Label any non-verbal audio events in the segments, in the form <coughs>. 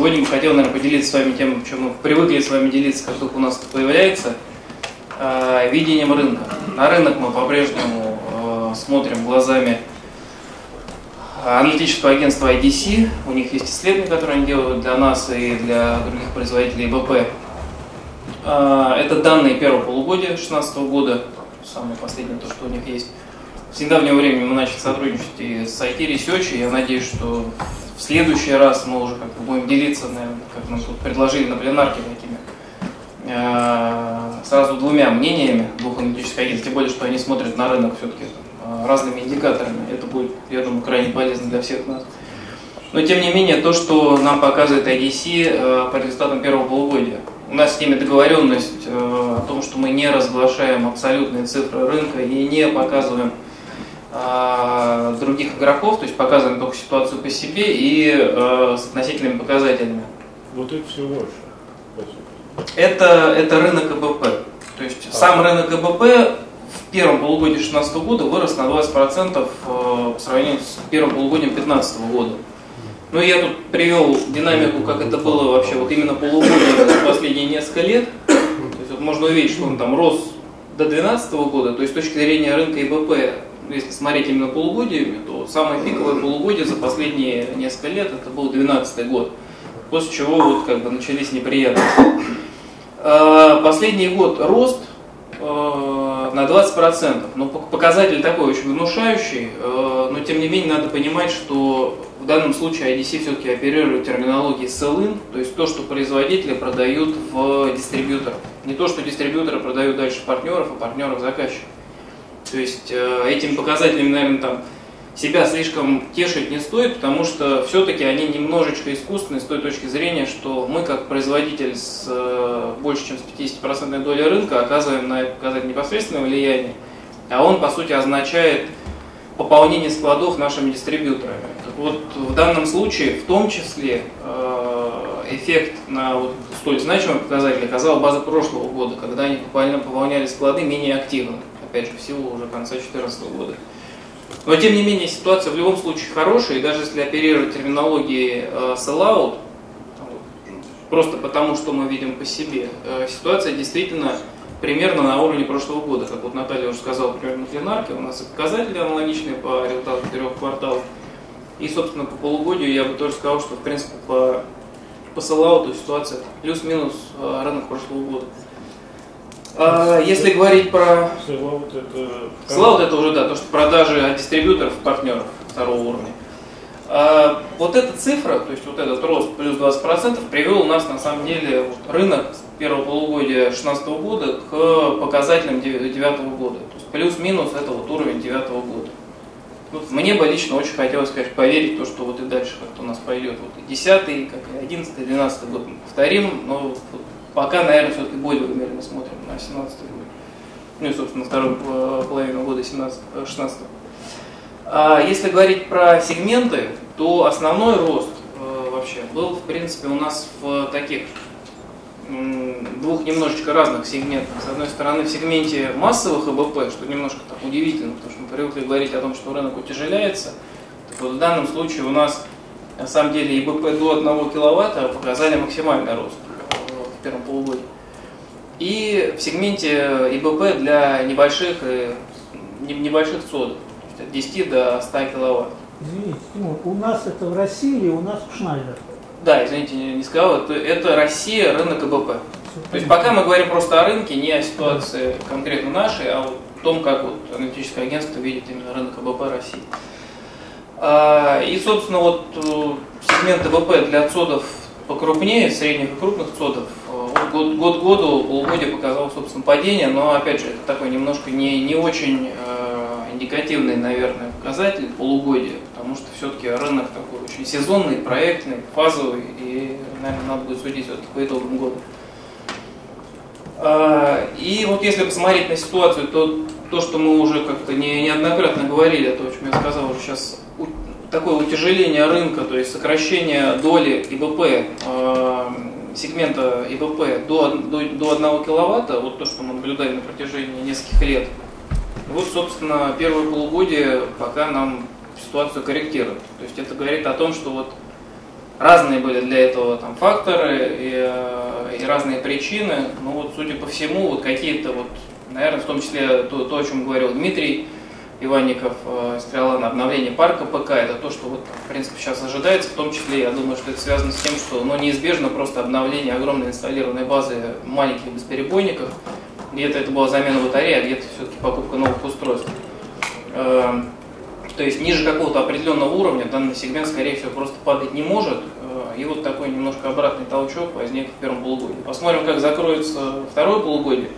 Сегодня бы хотел, наверное, поделиться с вами тем, чем мы привыкли с вами делиться, как только у нас появляется, э, видением рынка. На рынок мы по-прежнему э, смотрим глазами аналитического агентства IDC. У них есть исследования, которые они делают для нас и для других производителей БП. Э, это данные первого полугодия 2016 года, самое последнее, то, что у них есть. С недавнего времени мы начали сотрудничать и с IT Research, и я надеюсь, что в следующий раз мы уже как-то будем делиться, наверное, как нам тут предложили на пленарке такими, э, сразу двумя мнениями двух аналитических агентств, тем более, что они смотрят на рынок все-таки э, разными индикаторами. Это будет, я думаю, крайне полезно для всех нас. Но тем не менее, то, что нам показывает IDC э, по результатам первого полугодия, у нас с ними договоренность о том, что мы не разглашаем абсолютные цифры рынка и не показываем других игроков, то есть показываем только ситуацию по себе и э, с относительными показателями. Вот это всего лишь. Это, это рынок ЭБП. То есть а. сам рынок ЭБП в первом полугодии 2016 года вырос на 20% э, по сравнению с первым полугодием 2015 года. Ну, я тут привел динамику, как это было вообще вот именно полугодие за последние несколько лет. То есть вот можно увидеть, что он там рос до 2012 года, то есть с точки зрения рынка ИБП если смотреть именно полугодиями, то самое пиковое полугодие за последние несколько лет это был 2012 год, после чего вот как бы начались неприятности. А, последний год рост а, на 20%. Ну, показатель такой очень внушающий, а, но тем не менее надо понимать, что в данном случае IDC все-таки оперирует терминологией sell-in, то есть то, что производители продают в дистрибьютор. Не то, что дистрибьюторы продают дальше партнеров, а партнеров заказчиков. То есть э, этими показателями, наверное, там себя слишком тешить не стоит, потому что все-таки они немножечко искусственные с той точки зрения, что мы как производитель с э, больше чем с 50% долей рынка оказываем на этот показатель непосредственное влияние, а он по сути означает пополнение складов нашими дистрибьюторами. Так вот, в данном случае в том числе э, эффект на вот столь значимый показатель оказал база прошлого года, когда они буквально пополняли склады менее активно опять же, в силу уже конца 2014 года. Но, тем не менее, ситуация в любом случае хорошая, и даже если оперировать терминологией э, sell-out, просто потому, что мы видим по себе, э, ситуация действительно примерно на уровне прошлого года. Как вот Наталья уже сказала, примерно на пленарке, у нас и показатели аналогичные по результатам трех кварталов. И, собственно, по полугодию я бы тоже сказал, что, в принципе, по, по селлауту ситуация плюс-минус э, рынок прошлого года. А, если говорить про... Слаут это... Слаут это уже, да, то, что продажи от дистрибьюторов, партнеров второго уровня. А, вот эта цифра, то есть вот этот рост плюс 20% привел нас на самом деле вот, рынок первого полугодия 2016 года к показателям 2009 года. То есть плюс-минус это вот уровень 2009 года. Ну, мне бы лично очень хотелось, конечно, поверить в то, что вот и дальше как-то у нас пойдет. Вот и 10 как и 11 12 год повторим, но вот Пока, наверное, все-таки более умеренно смотрим на 17 год. Ну и, собственно, вторую э, половину года 17, 16 э, а если говорить про сегменты, то основной рост э, вообще был, в принципе, у нас в таких двух немножечко разных сегментах. С одной стороны, в сегменте массовых ЭБП, что немножко так удивительно, потому что мы привыкли говорить о том, что рынок утяжеляется. Так вот, в данном случае у нас, на самом деле, ИБП до 1 киловатта показали максимальный рост в первом полугодии. И в сегменте ИБП для небольших, э, небольших ЦОДов, от 10 до 100 киловатт. Извините, Тимур, у нас это в России или у нас в Шнайдер? Да, извините, не сказал, это, это Россия, рынок ИБП. То есть пока мы говорим просто о рынке, не о ситуации конкретно нашей, а вот о том, как вот аналитическое агентство видит именно рынок ИБП России. А, и, собственно, вот э, сегмент ИБП для ЦОДов покрупнее, средних и крупных ЦОДов, год, год году полугодие показало, собственно, падение, но, опять же, это такой немножко не, не очень э, индикативный, наверное, показатель полугодия, потому что все-таки рынок такой очень сезонный, проектный, фазовый, и, наверное, надо будет судить все-таки по итогам года. Э, и вот если посмотреть на ситуацию, то то, что мы уже как-то не, неоднократно говорили, то, о чем я сказал уже сейчас, такое утяжеление рынка, то есть сокращение доли ИБП э, сегмента ИБП до, до, до 1 киловатта, вот то, что мы наблюдали на протяжении нескольких лет, вот, собственно, первое полугодие пока нам ситуацию корректирует. То есть это говорит о том, что вот Разные были для этого там, факторы и, э, и разные причины. Но вот, судя по всему, вот какие-то вот, наверное, в том числе то, то о чем говорил Дмитрий, Иванников э, стояла на обновление парка ПК. Это то, что вот, в принципе, сейчас ожидается. В том числе, я думаю, что это связано с тем, что ну, неизбежно просто обновление огромной инсталлированной базы маленьких бесперебойников. Где-то это была замена батареи, а где-то все-таки покупка новых устройств. Э, то есть ниже какого-то определенного уровня данный сегмент, скорее всего, просто падать не может. Э, и вот такой немножко обратный толчок возник в первом полугодии. Посмотрим, как закроется второе полугодие.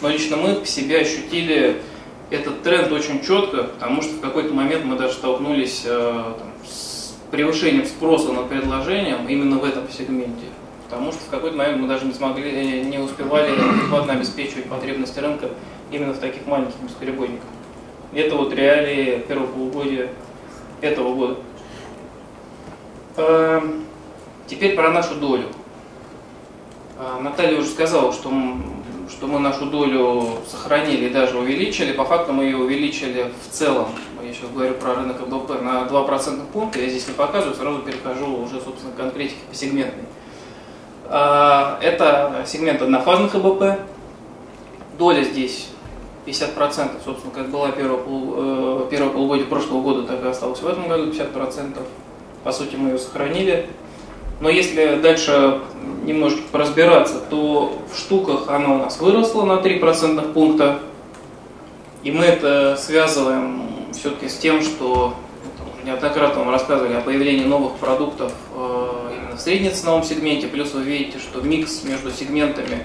Но лично мы по себе ощутили этот тренд очень четко, потому что в какой-то момент мы даже столкнулись э, там, с превышением спроса над предложением именно в этом сегменте. Потому что в какой-то момент мы даже не смогли, э, не успевали адекватно обеспечивать потребности рынка именно в таких маленьких бесперебойниках. Это вот реалии первого полугодия этого года. Эм, теперь про нашу долю. Э, Наталья уже сказала, что что мы нашу долю сохранили и даже увеличили. По факту мы ее увеличили в целом, я сейчас говорю про рынок АБП, на 2% пункта. Я здесь не показываю, сразу перехожу уже, собственно, к конкретике по сегментной. А, это сегмент однофазных АБП. Доля здесь 50%, собственно, как была первое, пол, э, первое прошлого года, так и осталось в этом году 50%. По сути, мы ее сохранили. Но если дальше немножко разбираться, то в штуках она у нас выросла на 3% пункта. И мы это связываем все-таки с тем, что неоднократно вам рассказывали о появлении новых продуктов э, именно в среднеценовом сегменте. Плюс вы видите, что микс между сегментами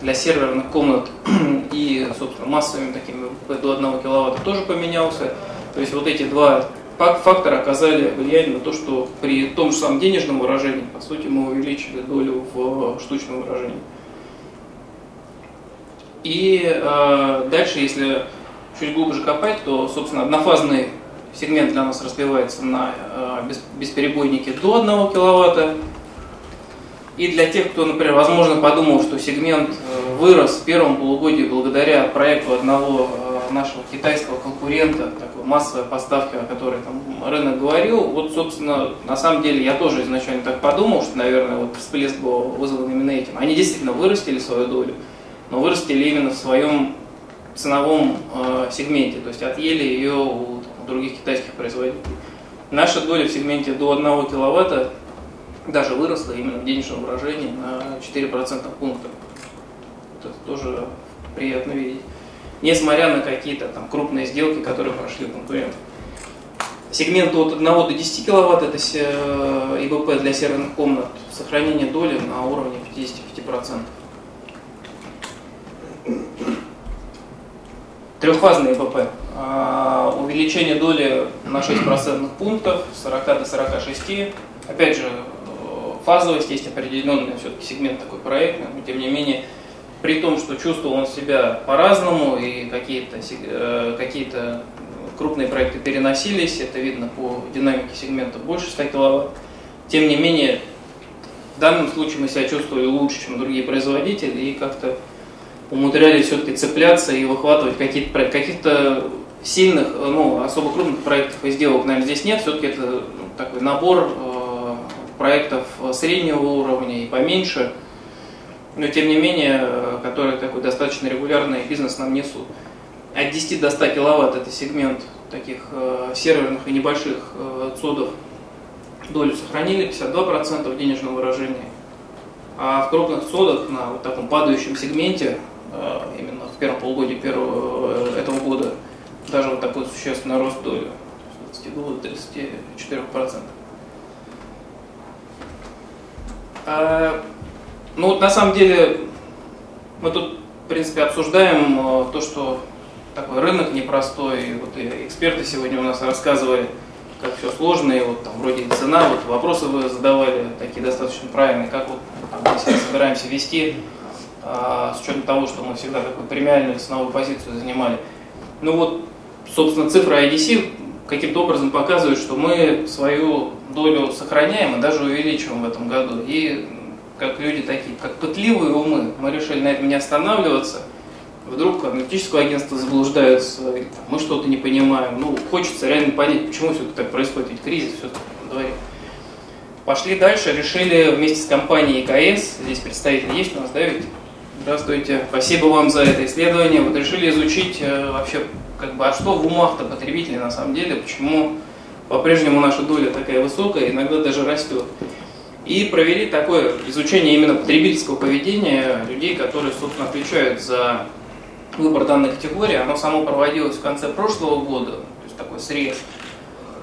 для серверных комнат <clears throat> и, собственно, массовыми такими до 1 киловатта тоже поменялся. То есть вот эти два факторы оказали влияние на то, что при том же самом денежном выражении, по сути, мы увеличили долю в штучном выражении. И э, дальше, если чуть глубже копать, то, собственно, однофазный сегмент для нас разбивается на э, бесперебойники до 1 киловатта. И для тех, кто, например, возможно, подумал, что сегмент э, вырос в первом полугодии благодаря проекту одного нашего китайского конкурента, такой массовой поставки, о которой там рынок говорил, вот, собственно, на самом деле я тоже изначально так подумал, что, наверное, вот всплеск был вызван именно этим. Они действительно вырастили свою долю, но вырастили именно в своем ценовом э, сегменте, то есть отъели ее у, у других китайских производителей. Наша доля в сегменте до 1 киловатта даже выросла именно в денежном выражении на 4% пункта. Это тоже приятно видеть несмотря на какие-то там крупные сделки, которые прошли конкуренты. Сегмент от 1 до 10 кВт это э, ИБП для серверных комнат, сохранение доли на уровне 55%. Трехфазный ИБП. А, увеличение доли на 6 процентных пунктов, с 40 до 46. Опять же, э, фазовость есть определенный все-таки сегмент такой проектный, но тем не менее при том, что чувствовал он себя по-разному, и какие-то э, какие крупные проекты переносились, это видно по динамике сегмента больше 100 киловатт. Тем не менее, в данном случае мы себя чувствовали лучше, чем другие производители, и как-то умудрялись все-таки цепляться и выхватывать какие-то каких-то сильных, ну, особо крупных проектов и сделок, наверное, здесь нет. Все-таки это ну, такой набор э, проектов среднего уровня и поменьше – но тем не менее, э, которые такой достаточно регулярный бизнес нам несут. От 10 до 100 киловатт это сегмент таких э, серверных и небольших э, цодов. Долю сохранили 52% денежного выражения. А в крупных цодах на вот таком падающем сегменте, именно в первом полугодии первого, этого года, даже вот такой существенный рост доли, с 22 до 34%. Ну вот на самом деле мы тут, в принципе, обсуждаем э, то, что такой рынок непростой. Вот и эксперты сегодня у нас рассказывали, как все сложно, и вот там вроде и цена, вот вопросы вы задавали такие достаточно правильные, как вот мы сейчас собираемся вести, а, с учетом того, что мы всегда такую премиальную ценовую позицию занимали. Ну вот, собственно, цифра IDC каким-то образом показывает, что мы свою долю сохраняем и даже увеличиваем в этом году. И как люди такие, как пытливые умы, мы решили на этом не останавливаться. Вдруг аналитическое агентство заблуждаются, мы что-то не понимаем. Ну, хочется реально понять, почему все так происходит, ведь кризис все-таки на дворе. пошли дальше, решили вместе с компанией КС, здесь представитель есть у нас, да, ведь? Здравствуйте, спасибо вам за это исследование. Вот решили изучить э, вообще, как бы, а что в умах-то потребителей на самом деле, почему по-прежнему наша доля такая высокая, иногда даже растет. И провели такое изучение именно потребительского поведения людей, которые, собственно, отвечают за выбор данной категории. Оно само проводилось в конце прошлого года, то есть такой срез.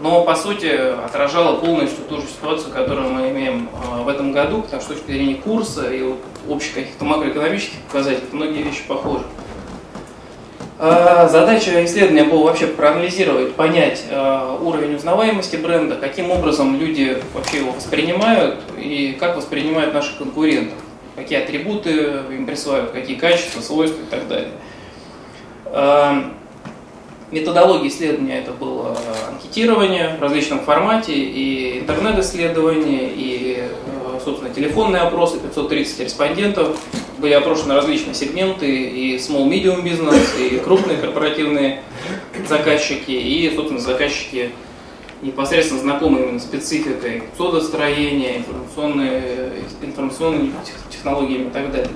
Но, по сути, отражало полностью ту же ситуацию, которую мы имеем э, в этом году, потому что с точки зрения курса и общих каких-то макроэкономических показателей многие вещи похожи. А, задача исследования была вообще проанализировать, понять а, уровень узнаваемости бренда, каким образом люди вообще его воспринимают и как воспринимают наших конкурентов, какие атрибуты им присваивают, какие качества, свойства и так далее. А, методология исследования это было анкетирование в различном формате, и интернет-исследование, и, собственно, телефонные опросы, 530 респондентов, были опрошены различные сегменты, и small medium бизнес, и крупные корпоративные заказчики, и, собственно, заказчики непосредственно знакомые именно спецификой содостроения, информационные, информационными технологиями и так далее.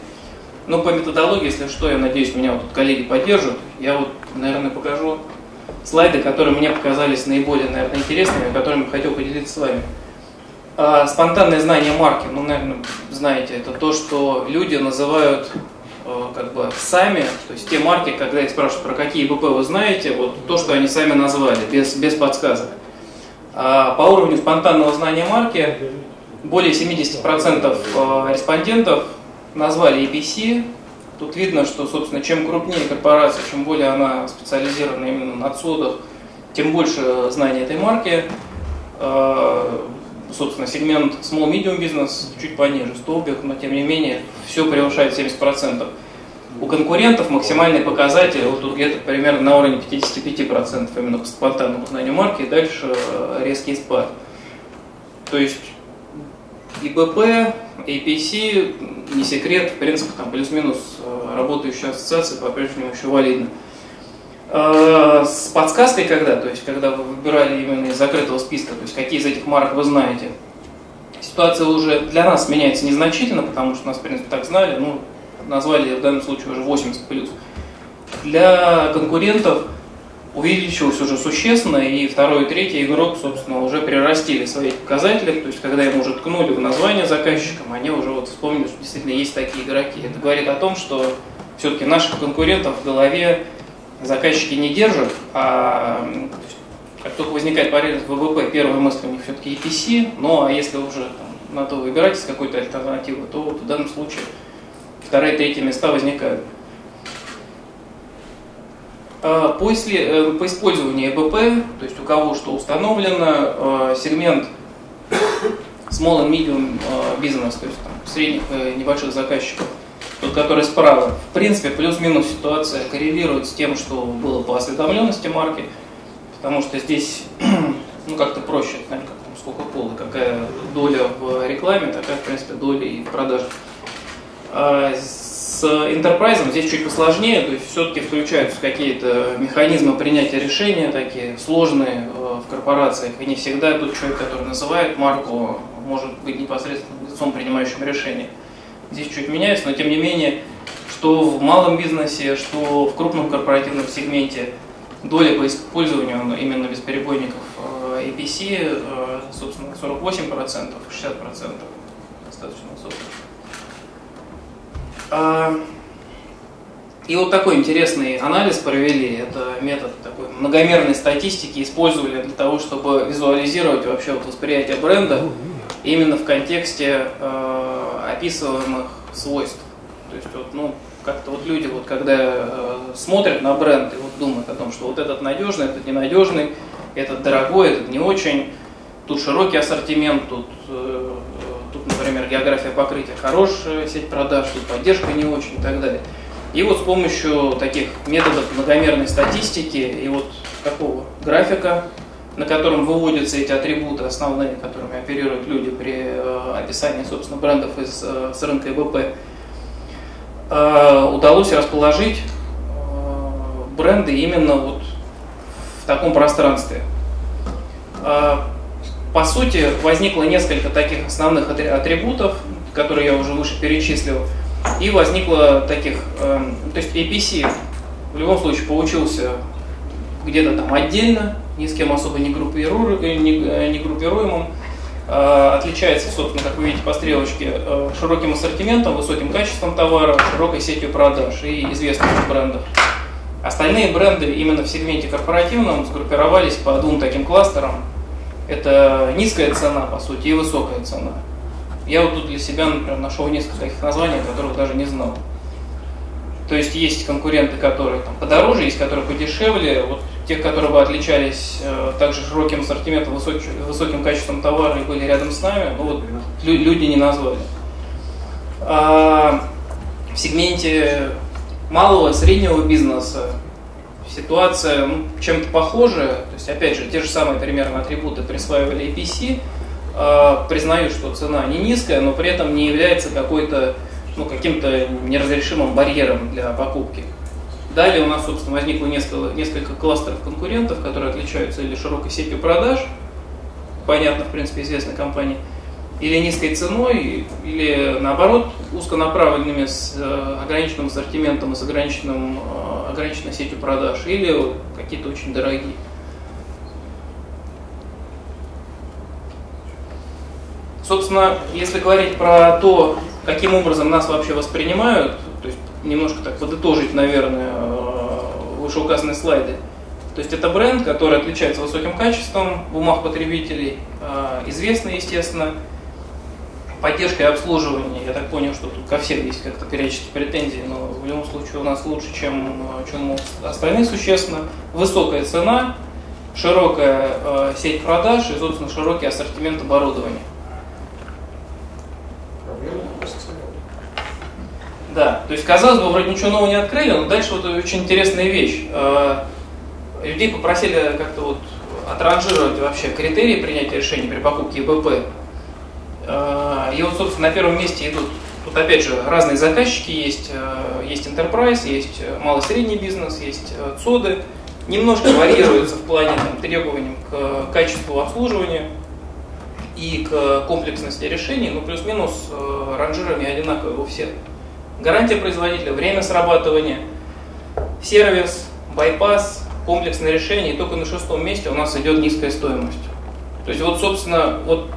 Но по методологии, если что, я надеюсь, меня вот тут коллеги поддержат. Я вот, наверное, покажу слайды, которые мне показались наиболее, наверное, интересными, которыми хотел поделиться с вами. А, спонтанное знание марки, ну, наверное, знаете, это то, что люди называют э, как бы сами, то есть те марки, когда их спрашивают, про какие БП вы знаете, вот то, что они сами назвали, без, без подсказок. А по уровню спонтанного знания марки более 70% э, респондентов назвали EPC. Тут видно, что, собственно, чем крупнее корпорация, чем более она специализирована именно на отсодах, тем больше знания этой марки. Собственно, сегмент small medium бизнес чуть пониже, столбик, но тем не менее все превышает 70%. У конкурентов максимальный показатель вот тут где-то примерно на уровне 55% именно по спонтанному знанию марки, и дальше э, резкий спад. То есть ИБП, APC, не секрет, в принципе, там плюс-минус э, работающая ассоциация по-прежнему еще валидна. Э, с подсказкой когда, то есть когда вы выбирали именно из закрытого списка, то есть какие из этих марок вы знаете, ситуация уже для нас меняется незначительно, потому что нас, в принципе, так знали, ну, назвали в данном случае уже 80 плюс. Для конкурентов увеличилось уже существенно, и второй и третий игрок, собственно, уже прирастили свои показатели, то есть когда им уже ткнули в название заказчикам, они уже вот вспомнили, что действительно есть такие игроки. Это говорит о том, что все-таки наших конкурентов в голове заказчики не держат, а как только возникает паритет ВВП, первая мысль у них все-таки EPC, а если уже там, надо выбирать из какой-то альтернативы, то вот в данном случае вторые и третьи места возникают. А, После, э, по использованию ЭБП, то есть у кого что установлено, э, сегмент <coughs> small and medium э, business, то есть там, средних и небольших заказчиков – тот, который справа. В принципе, плюс-минус ситуация коррелирует с тем, что было по осведомленности марки, потому что здесь <clears throat> ну, как-то проще, наверное, как там сколько кола какая доля в рекламе, такая, в принципе, доля и в продажах. А с Enterprise здесь чуть посложнее, то есть все-таки включаются какие-то механизмы принятия решения, такие сложные э, в корпорациях, и не всегда тот человек, который называет марку, может быть непосредственно лицом, принимающим решение здесь чуть меняется, но тем не менее, что в малом бизнесе, что в крупном корпоративном сегменте доля по использованию именно бесперебойников APC, э, э, собственно, 48%, 60% достаточно высокая. И вот такой интересный анализ провели, это метод такой многомерной статистики, использовали для того, чтобы визуализировать вообще вот восприятие бренда именно в контексте э, описываемых свойств. То есть вот, ну, как-то вот люди, вот, когда э, смотрят на бренд и вот думают о том, что вот этот надежный, этот ненадежный, этот дорогой, этот не очень, тут широкий ассортимент, тут, э, тут например, география покрытия хорошая, сеть продаж, тут поддержка не очень и так далее. И вот с помощью таких методов многомерной статистики и вот такого графика на котором выводятся эти атрибуты основные, которыми оперируют люди при э, описании, собственно, брендов из, э, с рынка ИБП, э, удалось расположить бренды именно вот в таком пространстве. по сути, возникло несколько таких основных атрибутов, которые я уже выше перечислил, и возникло таких, то есть APC в любом случае получился где-то там отдельно, ни с кем особо не, группиру, э, не, э, не группируемым, э, отличается, собственно, как вы видите по стрелочке, широким ассортиментом, высоким качеством товара, широкой сетью продаж и известных брендов. Остальные бренды именно в сегменте корпоративном сгруппировались по двум таким кластерам. Это низкая цена, по сути, и высокая цена. Я вот тут для себя, например, нашел несколько таких названий, которых даже не знал. То есть есть конкуренты, которые там подороже, есть которые подешевле. Вот тех, которые бы отличались э, также широким ассортиментом, высоким, высоким качеством товара и были рядом с нами, ну вот люди не назвали. А в сегменте малого, среднего бизнеса ситуация ну, чем-то похожая. То есть, опять же, те же самые примерно атрибуты присваивали APC. А, признаю, что цена не низкая, но при этом не является какой-то ну, каким-то неразрешимым барьером для покупки. Далее у нас, собственно, возникло несколько, несколько кластеров конкурентов, которые отличаются или широкой сетью продаж, понятно, в принципе, известной компании, или низкой ценой, или наоборот узконаправленными с э, ограниченным ассортиментом и с ограниченным, э, ограниченной сетью продаж, или какие-то очень дорогие. Собственно, если говорить про то, каким образом нас вообще воспринимают, немножко так подытожить, наверное, э, вышеуказанные слайды. То есть это бренд, который отличается высоким качеством в умах потребителей, э, известный, естественно, поддержка и обслуживание. Я так понял, что тут ко всем есть как-то периодически претензии, но в любом случае у нас лучше, чем, э, чем у остальных существенно. Высокая цена, широкая сеть продаж и, собственно, широкий ассортимент оборудования. Да, то есть, казалось бы, вроде ничего нового не открыли, но дальше вот очень интересная вещь. Э, людей попросили как-то вот отранжировать вообще критерии принятия решений при покупке ИБП. Э, и вот, собственно, на первом месте идут, тут опять же, разные заказчики есть. Э, есть Enterprise, есть малый-средний бизнес, есть ЦОДы. Немножко <coughs> варьируется в плане там, требований к качеству обслуживания и к комплексности решений, но плюс-минус ранжирование одинаковое у всех. Гарантия производителя, время срабатывания, сервис, байпас, комплексное решение, и только на шестом месте у нас идет низкая стоимость. То есть вот, собственно, вот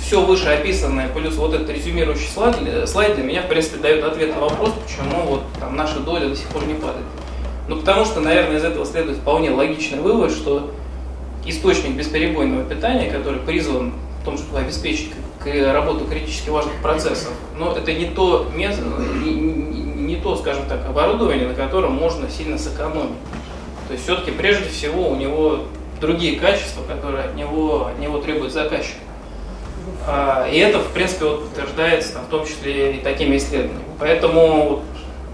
все вышеописанное, плюс вот этот резюмирующий слайд, слайд для меня, в принципе, дает ответ на вопрос, почему вот там наша доля до сих пор не падает. Ну, потому что, наверное, из этого следует вполне логичный вывод, что источник бесперебойного питания, который призван в том, чтобы обеспечить работу критически важных процессов, но это не то место, не, не то, скажем так, оборудование, на котором можно сильно сэкономить. То есть все-таки прежде всего у него другие качества, которые от него, от него требует заказчик. А, и это, в принципе, вот подтверждается там, в том числе и такими исследованиями. Поэтому,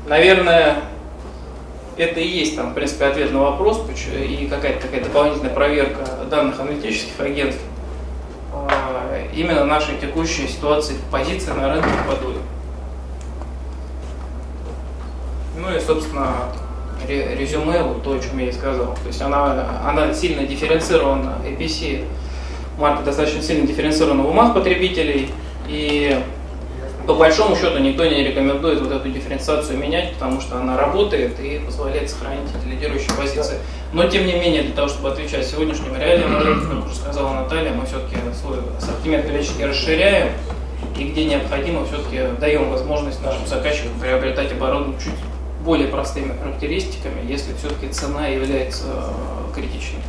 наверное, это и есть, там, в принципе, ответ на вопрос, и какая-то какая дополнительная проверка данных аналитических агентств именно нашей текущей ситуации позиции на рынке подули. Ну и, собственно, резюме, вот то, о чем я и сказал. То есть она, она сильно дифференцирована, APC марка достаточно сильно дифференцирована в умах потребителей, и по большому счету никто не рекомендует вот эту дифференциацию менять, потому что она работает и позволяет сохранить лидирующие позиции. Но тем не менее, для того, чтобы отвечать сегодняшним реалиям, как уже сказала Наталья, мы все-таки свой ассортимент периодически расширяем, и где необходимо, все-таки даем возможность нашим заказчикам приобретать оборудование чуть более простыми характеристиками, если все-таки цена является э, критичной.